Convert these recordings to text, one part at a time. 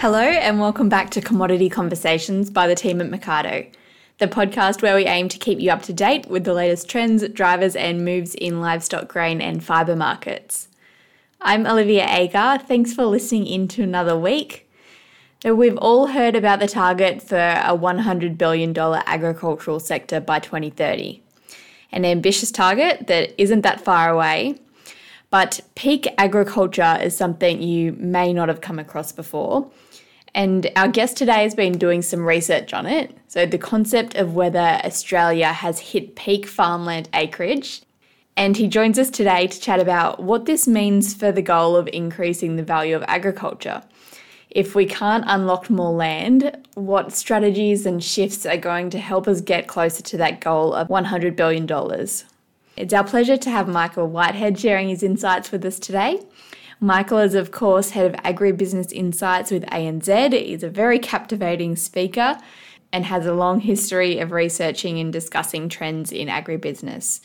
Hello, and welcome back to Commodity Conversations by the team at Mecardo, the podcast where we aim to keep you up to date with the latest trends, drivers, and moves in livestock, grain, and fibre markets. I'm Olivia Agar. Thanks for listening in to another week. We've all heard about the target for a $100 billion agricultural sector by 2030. An ambitious target that isn't that far away, but peak agriculture is something you may not have come across before. And our guest today has been doing some research on it. So, the concept of whether Australia has hit peak farmland acreage. And he joins us today to chat about what this means for the goal of increasing the value of agriculture. If we can't unlock more land, what strategies and shifts are going to help us get closer to that goal of $100 billion? It's our pleasure to have Michael Whitehead sharing his insights with us today. Michael is, of course, head of agribusiness insights with ANZ. He's a very captivating speaker and has a long history of researching and discussing trends in agribusiness.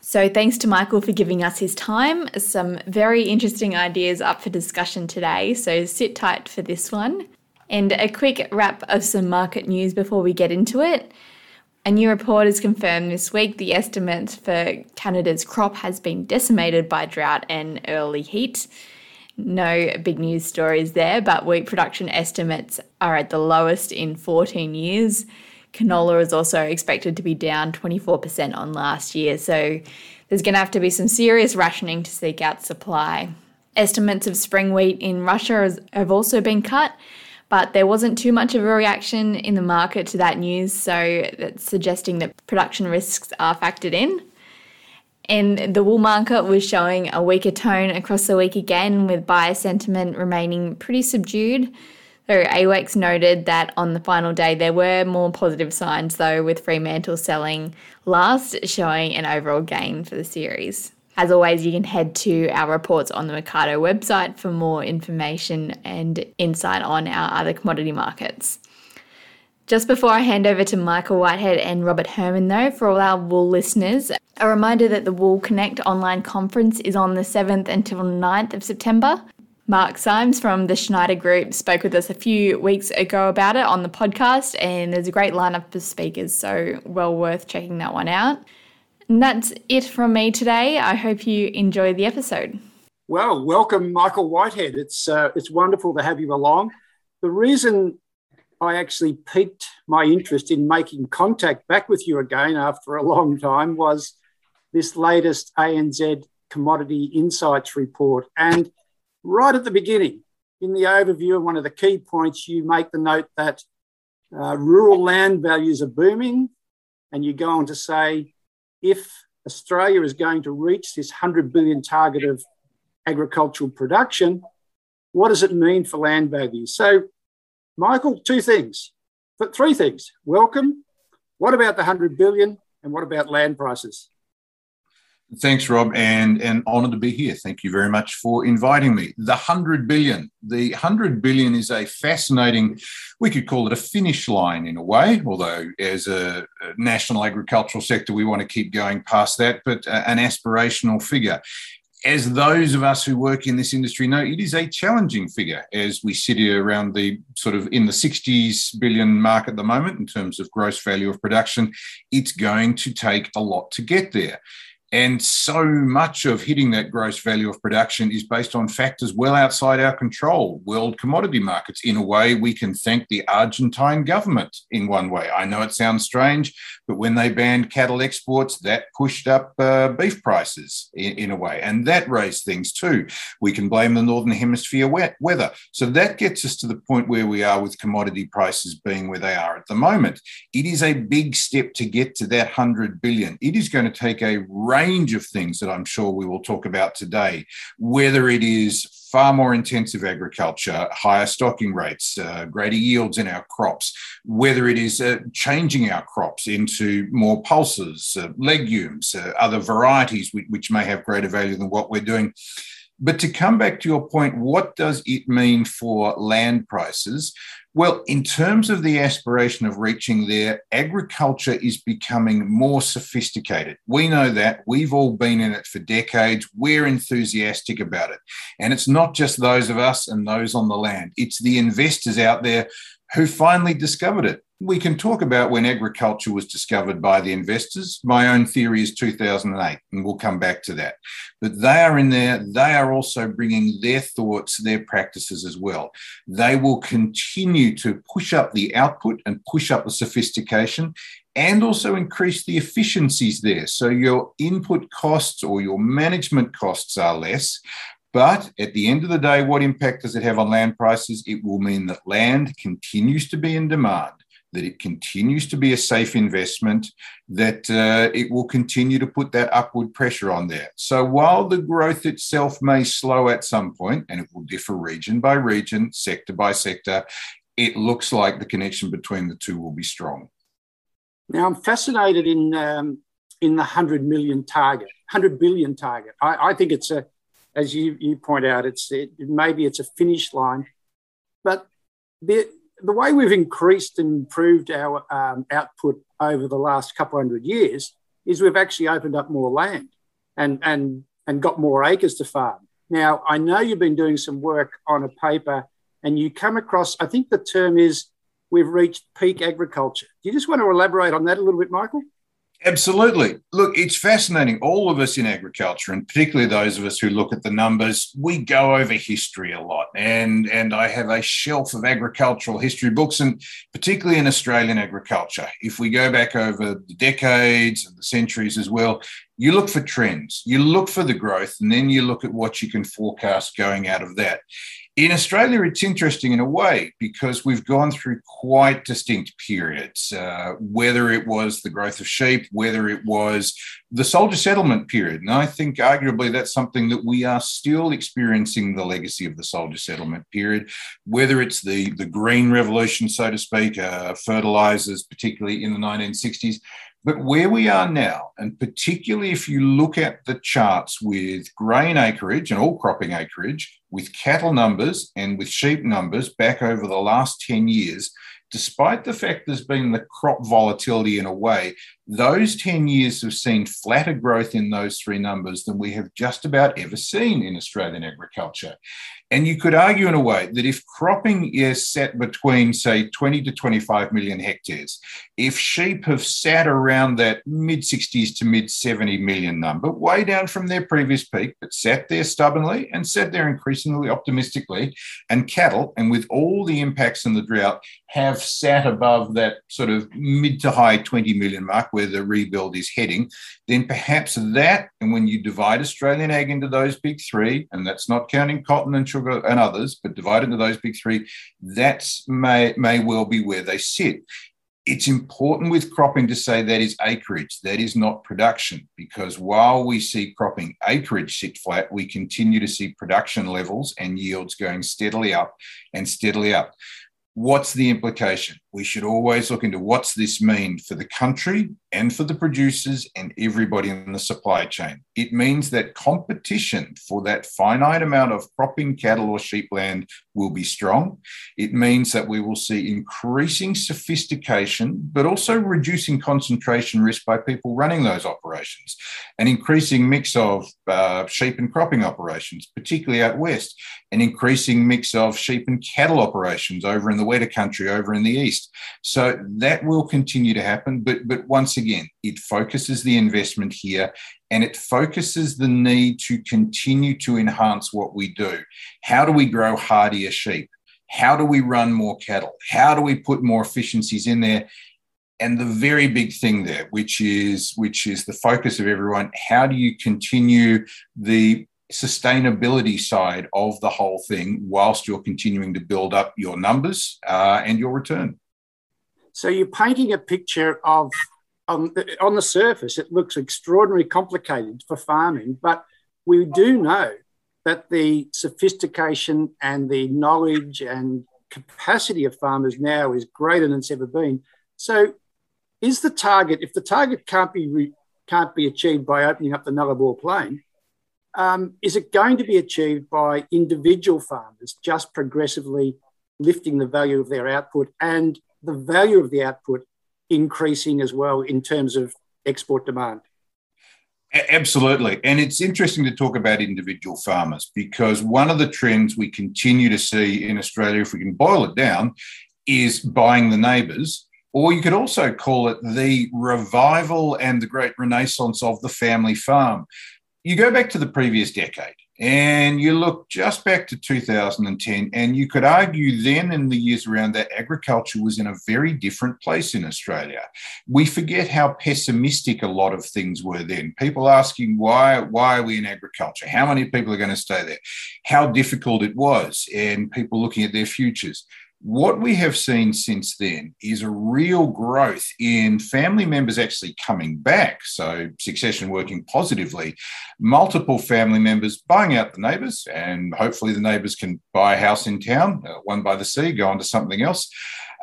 So, thanks to Michael for giving us his time. Some very interesting ideas up for discussion today, so sit tight for this one. And a quick wrap of some market news before we get into it. A new report has confirmed this week the estimate for Canada's crop has been decimated by drought and early heat. No big news stories there, but wheat production estimates are at the lowest in 14 years. Canola is also expected to be down 24% on last year, so there's going to have to be some serious rationing to seek out supply. Estimates of spring wheat in Russia have also been cut, but there wasn't too much of a reaction in the market to that news, so that's suggesting that production risks are factored in. And the wool market was showing a weaker tone across the week again, with buyer sentiment remaining pretty subdued. So AWEX noted that on the final day there were more positive signs, though, with Fremantle selling last, showing an overall gain for the series. As always, you can head to our reports on the Mecardo website for more information and insight on our other commodity markets. Just before I hand over to Michael Whitehead and Robert Herrmann, though, for all our wool listeners, a reminder that the Wool Connect online conference is on the 7th until 9th of September. Mark Symes from the Schneider Group spoke with us a few weeks ago about it on the podcast, and there's a great lineup of speakers, so well worth checking that one out. And that's it from me today. I hope you enjoy the episode. Well, welcome, Michael Whitehead. It's uh, it's wonderful to have you along. The reason I actually piqued my interest in making contact back with you again after a long time was this latest ANZ Commodity Insights report. And right at the beginning, in the overview, one of the key points, you make the note that uh, rural land values are booming. And you go on to say if Australia is going to reach this 100 billion target of agricultural production, what does it mean for land values? So Michael, two things, but three things. Welcome. What about the 100 billion? And what about land prices? Thanks, Rob, and and honoured to be here. Thank you very much for inviting me. The hundred billion, the hundred billion is a fascinating. We could call it a finish line in a way, although as a national agricultural sector, we want to keep going past that. But an aspirational figure as those of us who work in this industry know, it is a challenging figure as we sit here around the sort of in the 60s billion mark at the moment in terms of gross value of production. It's going to take a lot to get there. And so much of hitting that gross value of production is based on factors well outside our control, world commodity markets. In a way, we can thank the Argentine government in one way. I know it sounds strange, but when they banned cattle exports, that pushed up uh, beef prices in, in, a way, and that raised things too. We can blame the Northern Hemisphere wet weather. So that gets us to the point where we are with commodity prices being where they are at the moment. It is a big step to get to that 100 billion. It is going to take a range of things that I'm sure we will talk about today, whether it is far more intensive agriculture, higher stocking rates, uh, greater yields in our crops, whether it is uh, changing our crops into more pulses, uh, legumes, uh, other varieties which, which, may have greater value than what we're doing. But to come back to your point, what does it mean for land prices? Well, in terms of the aspiration of reaching there, agriculture is becoming more sophisticated. We know that. We've all been in it for decades. We're enthusiastic about it. And it's not just those of us and those on the land, it's the investors out there who finally discovered it we can talk about when agriculture was discovered by the investors. My own theory is 2008, and we'll come back to that. But they are in there, they are also bringing their thoughts, their practices as well. They will continue to push up the output and push up the sophistication and also increase the efficiencies there. So your input costs or your management costs are less. But at the end of the day, what impact does it have on land prices? It will mean that land continues to be in demand that it continues to be a safe investment, that uh, it will continue to put that upward pressure on there. So while the growth itself may slow at some point, and it will differ region by region, sector by sector, it looks like the connection between the two will be strong. Now, I'm fascinated in um, in the 100 million target, 100 billion target. I, I think it's a, as you, you point out, it's it, maybe it's a finish line, but there, the way we've increased and improved our um, output over the last couple hundred years is we've actually opened up more land and, and, and got more acres to farm. Now, I know you've been doing some work on a paper and you come across, I think the term is we've reached peak agriculture. Do you just want to elaborate on that a little bit, Michael? Absolutely. Look, it's fascinating. All of us in agriculture, and particularly those of us who look at the numbers, we go over history a lot. And, and I have a shelf of agricultural history books, and particularly in Australian agriculture. If we go back over the decades and the centuries as well, you look for trends, you look for the growth, and then you look at what you can forecast going out of that. In Australia, it's interesting in a way because we've gone through quite distinct periods, uh, whether it was the growth of sheep, whether it was the soldier settlement period. And I think arguably that's something that we are still experiencing the legacy of the soldier settlement period, whether it's the, the green revolution, so to speak, uh, fertilizers, particularly in the 1960s. But where we are now, and particularly if you look at the charts with grain acreage and all cropping acreage, with cattle numbers and with sheep numbers back over the last 10 years, despite the fact there's been the crop volatility in a way, those 10 years have seen flatter growth in those three numbers than we have just about ever seen in Australian agriculture. And you could argue in a way that if cropping is set between, say, 20 to 25 million hectares, if sheep have sat around that mid 60s to mid 70 million number, way down from their previous peak, but sat there stubbornly and sat there increasingly optimistically, and cattle, and with all the impacts and the drought, have sat above that sort of mid to high 20 million mark where the rebuild is heading, then perhaps that, and when you divide Australian ag into those big three, and that's not counting cotton and sugar and others, but divide into those big three, that may, may well be where they sit. It's important with cropping to say that is acreage, that is not production, because while we see cropping acreage sit flat, we continue to see production levels and yields going steadily up and steadily up what's the implication? We should always look into what's this mean for the country and for the producers and everybody in the supply chain. It means that competition for that finite amount of cropping cattle or sheep land will be strong. It means that we will see increasing sophistication, but also reducing concentration risk by people running those operations, an increasing mix of uh, sheep and cropping operations, particularly out west, an increasing mix of sheep and cattle operations over in the wetter country, over in the east. So that will continue to happen. But, but once again, it focuses the investment here and it focuses the need to continue to enhance what we do. How do we grow hardier sheep? How do we run more cattle? How do we put more efficiencies in there? And the very big thing there, which is which is the focus of everyone, how do you continue the sustainability side of the whole thing whilst you're continuing to build up your numbers uh, and your return? So you're painting a picture of on the, on the surface, it looks extraordinarily complicated for farming, but we do know that the sophistication and the knowledge and capacity of farmers now is greater than it's ever been. So, is the target if the target can't be re, can't be achieved by opening up the Nullarbor Plain, um, is it going to be achieved by individual farmers just progressively lifting the value of their output and the value of the output increasing as well in terms of export demand? Absolutely. And it's interesting to talk about individual farmers because one of the trends we continue to see in Australia, if we can boil it down, is buying the neighbours. Or you could also call it the revival and the great renaissance of the family farm. You go back to the previous decade, and you look just back to 2010, and you could argue then in the years around that agriculture was in a very different place in Australia. We forget how pessimistic a lot of things were then. People asking why, why are we in agriculture? How many people are going to stay there? How difficult it was, and people looking at their futures. What we have seen since then is a real growth in family members actually coming back. So, succession working positively, multiple family members buying out the neighbours, and hopefully the neighbours can buy a house in town, uh, one by the sea, go on to something else.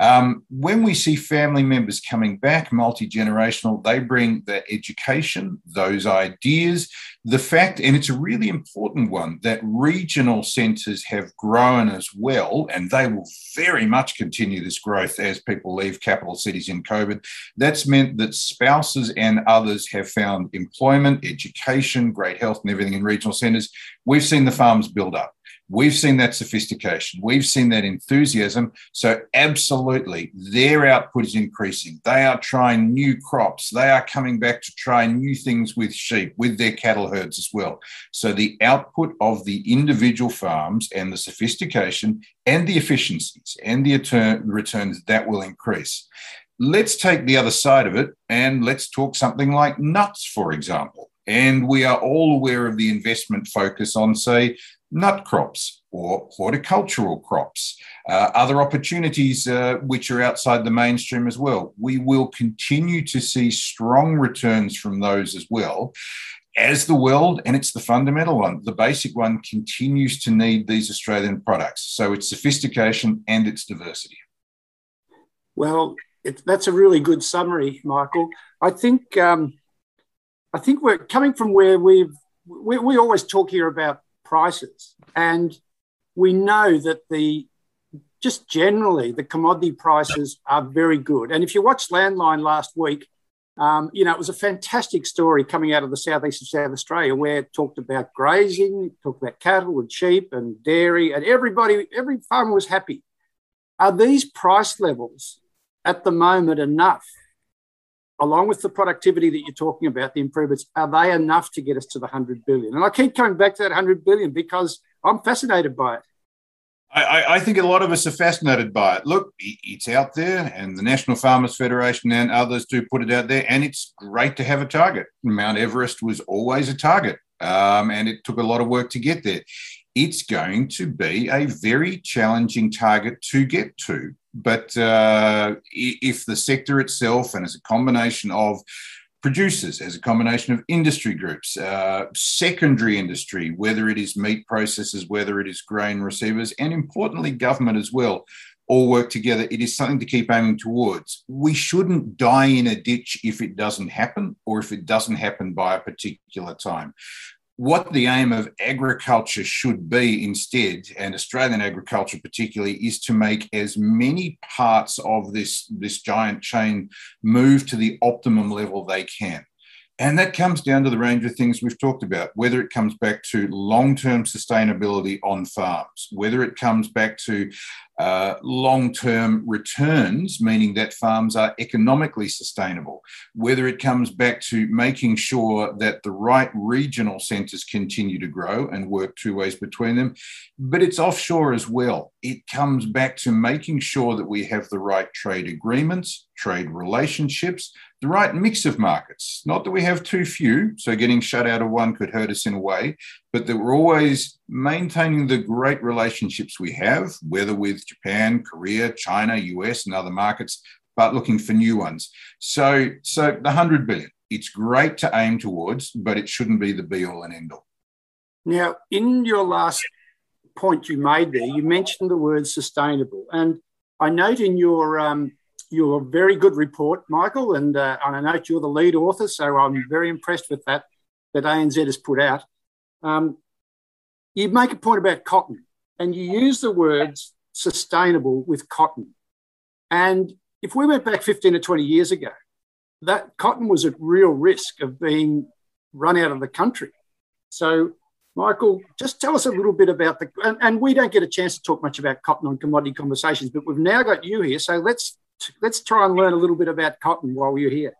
Um, when we see family members coming back, multi generational, they bring the education, those ideas, the fact, and it's a really important one, that regional centres have grown as well, and they will very much continue this growth as people leave capital cities in COVID. That's meant that spouses and others have found employment, education, great health, and everything in regional centres. We've seen the farms build up. We've seen that sophistication. We've seen that enthusiasm. So, absolutely, their output is increasing. They are trying new crops. They are coming back to try new things with sheep, with their cattle herds as well. So, the output of the individual farms and the sophistication and the efficiencies and the returns that will increase. Let's take the other side of it and let's talk something like nuts, for example. And we are all aware of the investment focus on, say, nut crops or horticultural crops, uh, other opportunities uh, which are outside the mainstream as well. We will continue to see strong returns from those as well. As the world, and it's the fundamental one, the basic one continues to need these Australian products. So it's sophistication and its diversity. Well, it, that's a really good summary, Michael. I think um, I think we're coming from where we've we, we always talk here about prices. And we know that the just generally the commodity prices are very good. And if you watched Landline last week, um, you know, it was a fantastic story coming out of the southeast of South Australia where it talked about grazing, talked about cattle and sheep and dairy, and everybody, every farmer was happy. Are these price levels at the moment enough along with the productivity that you're talking about, the improvements, are they enough to get us to the 100 billion? And I keep coming back to that 100 billion because I'm fascinated by it. I, I, think a lot of us are fascinated by it. Look, it's out there, and the National Farmers Federation and others do put it out there, and it's great to have a target. Mount Everest was always a target, um, and it took a lot of work to get there. It's going to be a very challenging target to get to. But uh, if the sector itself and as a combination of producers, as a combination of industry groups, uh, secondary industry, whether it is meat processors, whether it is grain receivers, and importantly, government as well, all work together, it is something to keep aiming towards. We shouldn't die in a ditch if it doesn't happen or if it doesn't happen by a particular time what the aim of agriculture should be instead, and Australian agriculture particularly, is to make as many parts of this, this giant chain move to the optimum level they can. And that comes down to the range of things we've talked about, whether it comes back to long term sustainability on farms, whether it comes back to uh, long term returns, meaning that farms are economically sustainable, whether it comes back to making sure that the right regional centres continue to grow and work two ways between them, but it's offshore as well. It comes back to making sure that we have the right trade agreements, trade relationships, the right mix of markets. Not that we have too few, so getting shut out of one could hurt us in a way, but that we're always maintaining the great relationships we have, whether with Japan, Korea, China, US, and other markets, but looking for new ones. So, so the 100 billion, it's great to aim towards, but it shouldn't be the be all and end all. Now, in your last point you made there, you mentioned the word sustainable. And I note in your um, your very good report, Michael, and, uh, I note you're the lead author, so I'm very impressed with that that ANZ has put out. Um, you make a point about cotton and you use the words sustainable with cotton. And if we went back 15 or 20 years ago, that cotton was at real risk of being run out of the country. So, Michael, just tell us a little bit about the, and, and, we don't get a chance to talk much about cotton on commodity conversations, but we've now got you here. So let's let's try and learn a little bit about cotton while you're here.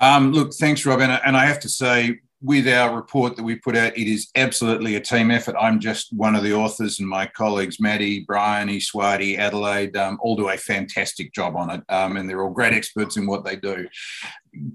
Um, look, thanks, Rob. And, and I have to say, with our report that we put out, it is absolutely a team effort. I'm just one of the authors, and my colleagues, Maddie, Brian, Iswati, Adelaide, um, all do a fantastic job on it. Um, and they're all great experts in what they do.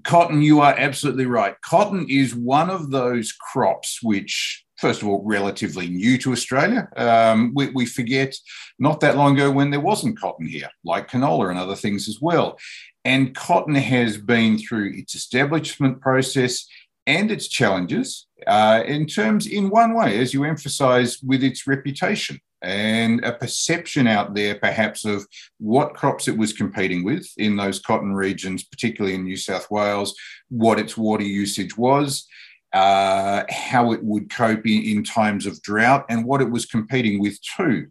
Cotton, you are absolutely right. Cotton is one of those crops which first of all, relatively new to Australia. Um, we, we, forget not that long ago when there wasn't cotton here, like canola and other things as well. And cotton has been through its establishment process and its challenges uh, in terms, in one way, as you emphasize, with its reputation and a perception out there, perhaps, of what crops it was competing with in those cotton regions, particularly in New South Wales, what its water usage was, uh, how it would cope in, in times of drought, and what it was competing with, too.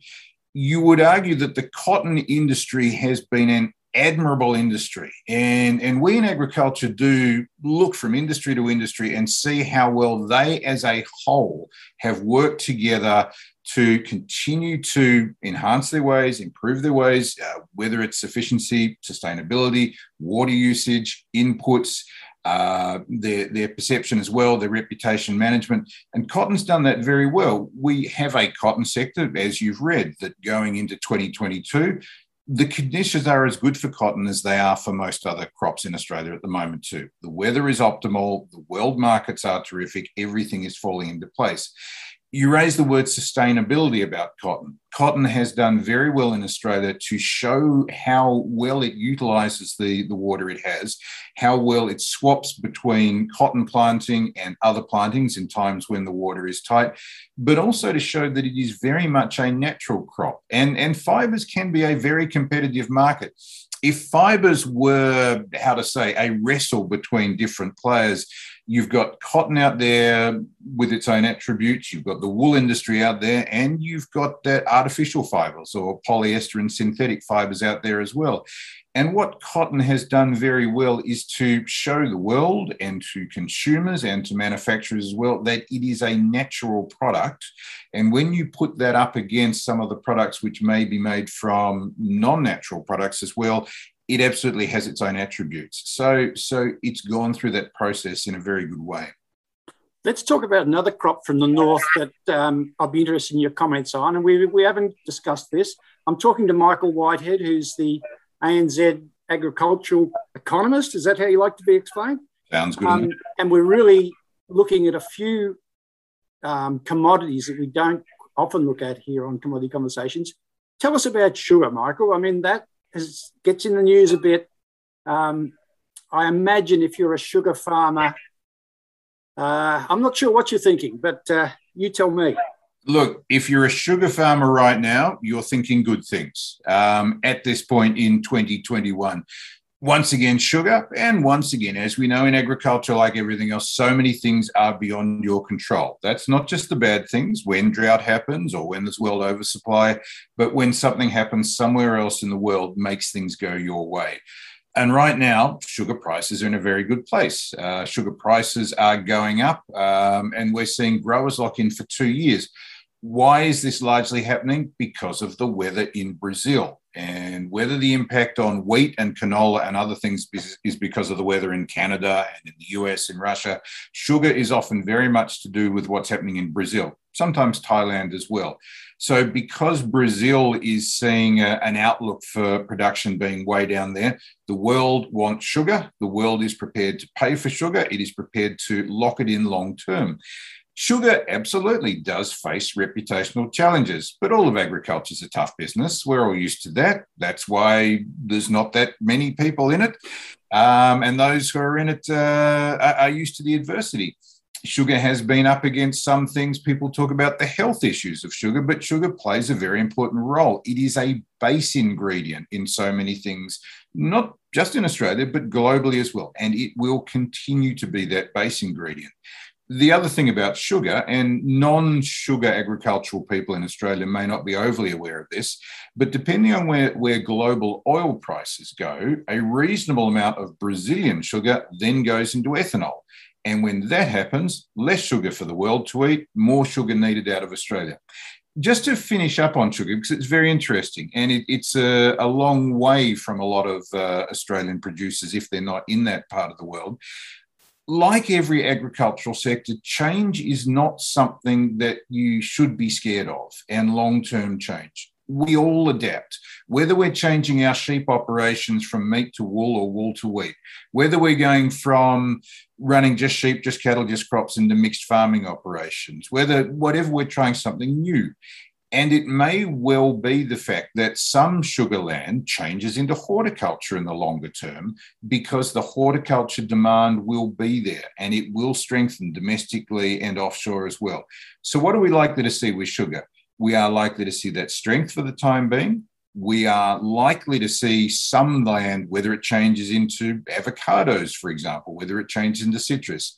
You would argue that the cotton industry has been an admirable industry. And, and we in agriculture do look from industry to industry and see how well they as a whole have worked together to continue to enhance their ways, improve their ways, uh, whether it's efficiency, sustainability, water usage, inputs. Uh, their, their perception as well, their reputation management. And cotton's done that very well. We have a cotton sector, as you've read, that going into 2022 the conditions are as good for cotton as they are for most other crops in Australia at the moment, too. The weather is optimal, the world markets are terrific, everything is falling into place you raise the word sustainability about cotton. Cotton has done very well in Australia to show how well it utilizes the, the water it has, how well it swaps between cotton planting and other plantings in times when the water is tight, but also to show that it is very much a natural crop. And, and fibers can be a very competitive market. If fibers were, how to say, a wrestle between different players, You've got cotton out there with its own attributes. You've got the wool industry out there, and you've got that artificial fibers or polyester and synthetic fibers out there as well. And what cotton has done very well is to show the world and to consumers and to manufacturers as well that it is a natural product. And when you put that up against some of the products which may be made from non natural products as well, it absolutely has its own attributes. So, so it's gone through that process in a very good way. Let's talk about another crop from the north that um, I'll be interested in your comments on. And we, we haven't discussed this. I'm talking to Michael Whitehead, who's the ANZ agricultural economist. Is that how you like to be explained? Sounds good. Um, and we're really looking at a few um, commodities that we don't often look at here on commodity conversations. Tell us about sugar, Michael. I mean, that is, gets in the news a bit. Um, I imagine if you're a sugar farmer, uh, I'm not sure what you're thinking, but uh, you tell me. Look, if you're a sugar farmer right now, you're thinking good things um, at this point in 2021 once again, sugar. And once again, as we know in agriculture, like everything else, so many things are beyond your control. That's not just the bad things when drought happens or when there's world oversupply, but when something happens somewhere else in the world makes things go your way. And right now, sugar prices are in a very good place. Uh, sugar prices are going up, um, and we're seeing growers lock in for two years. Why is this largely happening? Because of the weather in Brazil. And whether the impact on wheat and canola and other things is because of the weather in Canada and in the US and Russia, sugar is often very much to do with what's happening in Brazil, sometimes Thailand as well. So, because Brazil is seeing a, an outlook for production being way down there, the world wants sugar. The world is prepared to pay for sugar. It is prepared to lock it in long term. Sugar absolutely does face reputational challenges, but all of agriculture is a tough business. We're all used to that. That's why there's not that many people in it. Um, and those who are in it uh, are used to the adversity. Sugar has been up against some things. People talk about the health issues of sugar, but sugar plays a very important role. It is a base ingredient in so many things, not just in Australia, but globally as well. And it will continue to be that base ingredient The other thing about sugar, and non sugar agricultural people in Australia may not be overly aware of this, but depending on where, where global oil prices go, a reasonable amount of Brazilian sugar then goes into ethanol. And when that happens, less sugar for the world to eat, more sugar needed out of Australia. Just to finish up on sugar, because it's very interesting and it, it's a, a, long way from a lot of uh, Australian producers if they're not in that part of the world like every agricultural sector, change is not something that you should be scared of and long term change. We all adapt, whether we're changing our sheep operations from meat to wool or wool to wheat, whether we're going from running just sheep, just cattle, just crops into mixed farming operations, whether whatever we're trying something new. And it may well be the fact that some sugar land changes into horticulture in the longer term because the horticulture demand will be there and it will strengthen domestically and offshore as well. So, what are we likely to see with sugar? We are likely to see that strength for the time being. We are likely to see some land, whether it changes into avocados, for example, whether it changes into citrus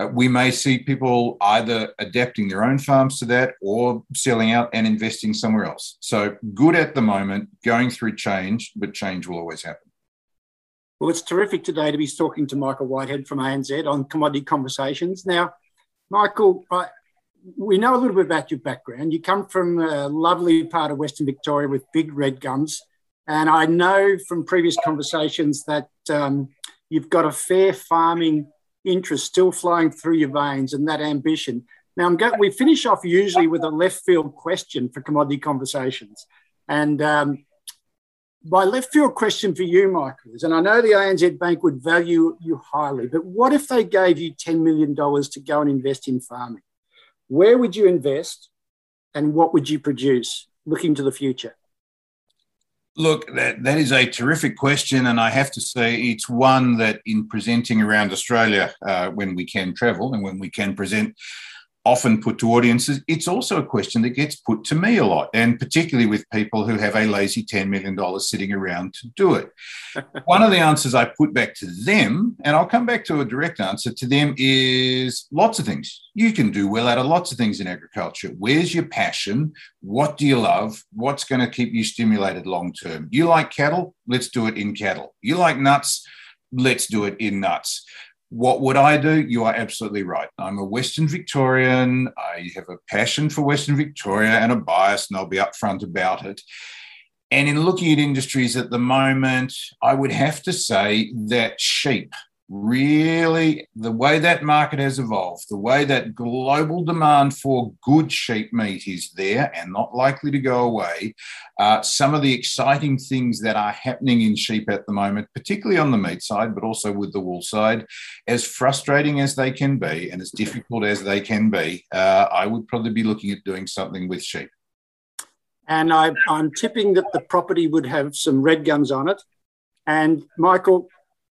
uh, we may see people either adapting their own farms to that or selling out and investing somewhere else. So good at the moment, going through change, but change will always happen. Well, it's terrific today to be talking to Michael Whitehead from ANZ on Commodity Conversations. Now, Michael, we know a little bit about your background. You come from a lovely part of Western Victoria with big red gums. And I know from previous conversations that um, you've got a fair farming interest still flowing through your veins and that ambition. Now, I'm going, we finish off usually with a left field question for commodity conversations. And um, my left field question for you, Michael, is and I know the ANZ Bank would value you highly, but what if they gave you $10 million to go and invest in farming? Where would you invest and what would you produce looking to the future? Look, that, that is a terrific question. And I have to say, it's one that in presenting around Australia uh, when we can travel and when we can present often put to audiences, it's also a question that gets put to me a lot, and particularly with people who have a lazy $10 million sitting around to do it. One of the answers I put back to them, and I'll come back to a direct answer to them, is lots of things. You can do well out of lots of things in agriculture. Where's your passion? What do you love? What's going to keep you stimulated long term? You like cattle? Let's do it in cattle. You like nuts? Let's do it in nuts. What would I do? You are absolutely right. I'm a Western Victorian. I have a passion for Western Victoria and a bias, and I'll be upfront about it. And in looking at industries at the moment, I would have to say that sheep really the way that market has evolved, the way that global demand for good sheep meat is there and not likely to go away, uh, some of the exciting things that are happening in sheep at the moment, particularly on the meat side, but also with the wool side, as frustrating as they can be and as difficult as they can be, uh, I would probably be looking at doing something with sheep. And I, I'm tipping that the property would have some red gums on it. And Michael,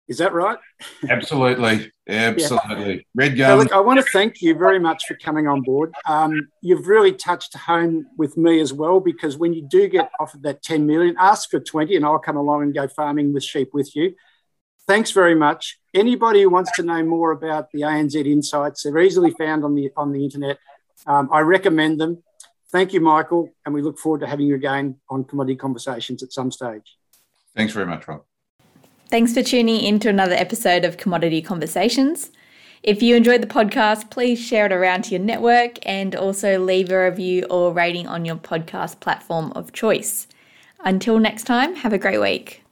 is that right? Absolutely. Absolutely. Yeah. Red gum. look, I want to thank you very much for coming on board. Um, you've really touched home with me as well because when you do get offered that 10 million, ask for 20 and I'll come along and go farming with sheep with you. Thanks very much. Anybody who wants to know more about the ANZ insights, they're easily found on the on the internet. Um, I recommend them. Thank you, Michael, and we look forward to having you again on Commodity Conversations at some stage. Thanks very much, Rob. Thanks for tuning in to another episode of Commodity Conversations. If you enjoyed the podcast, please share it around to your network and also leave a review or rating on your podcast platform of choice. Until next time, have a great week.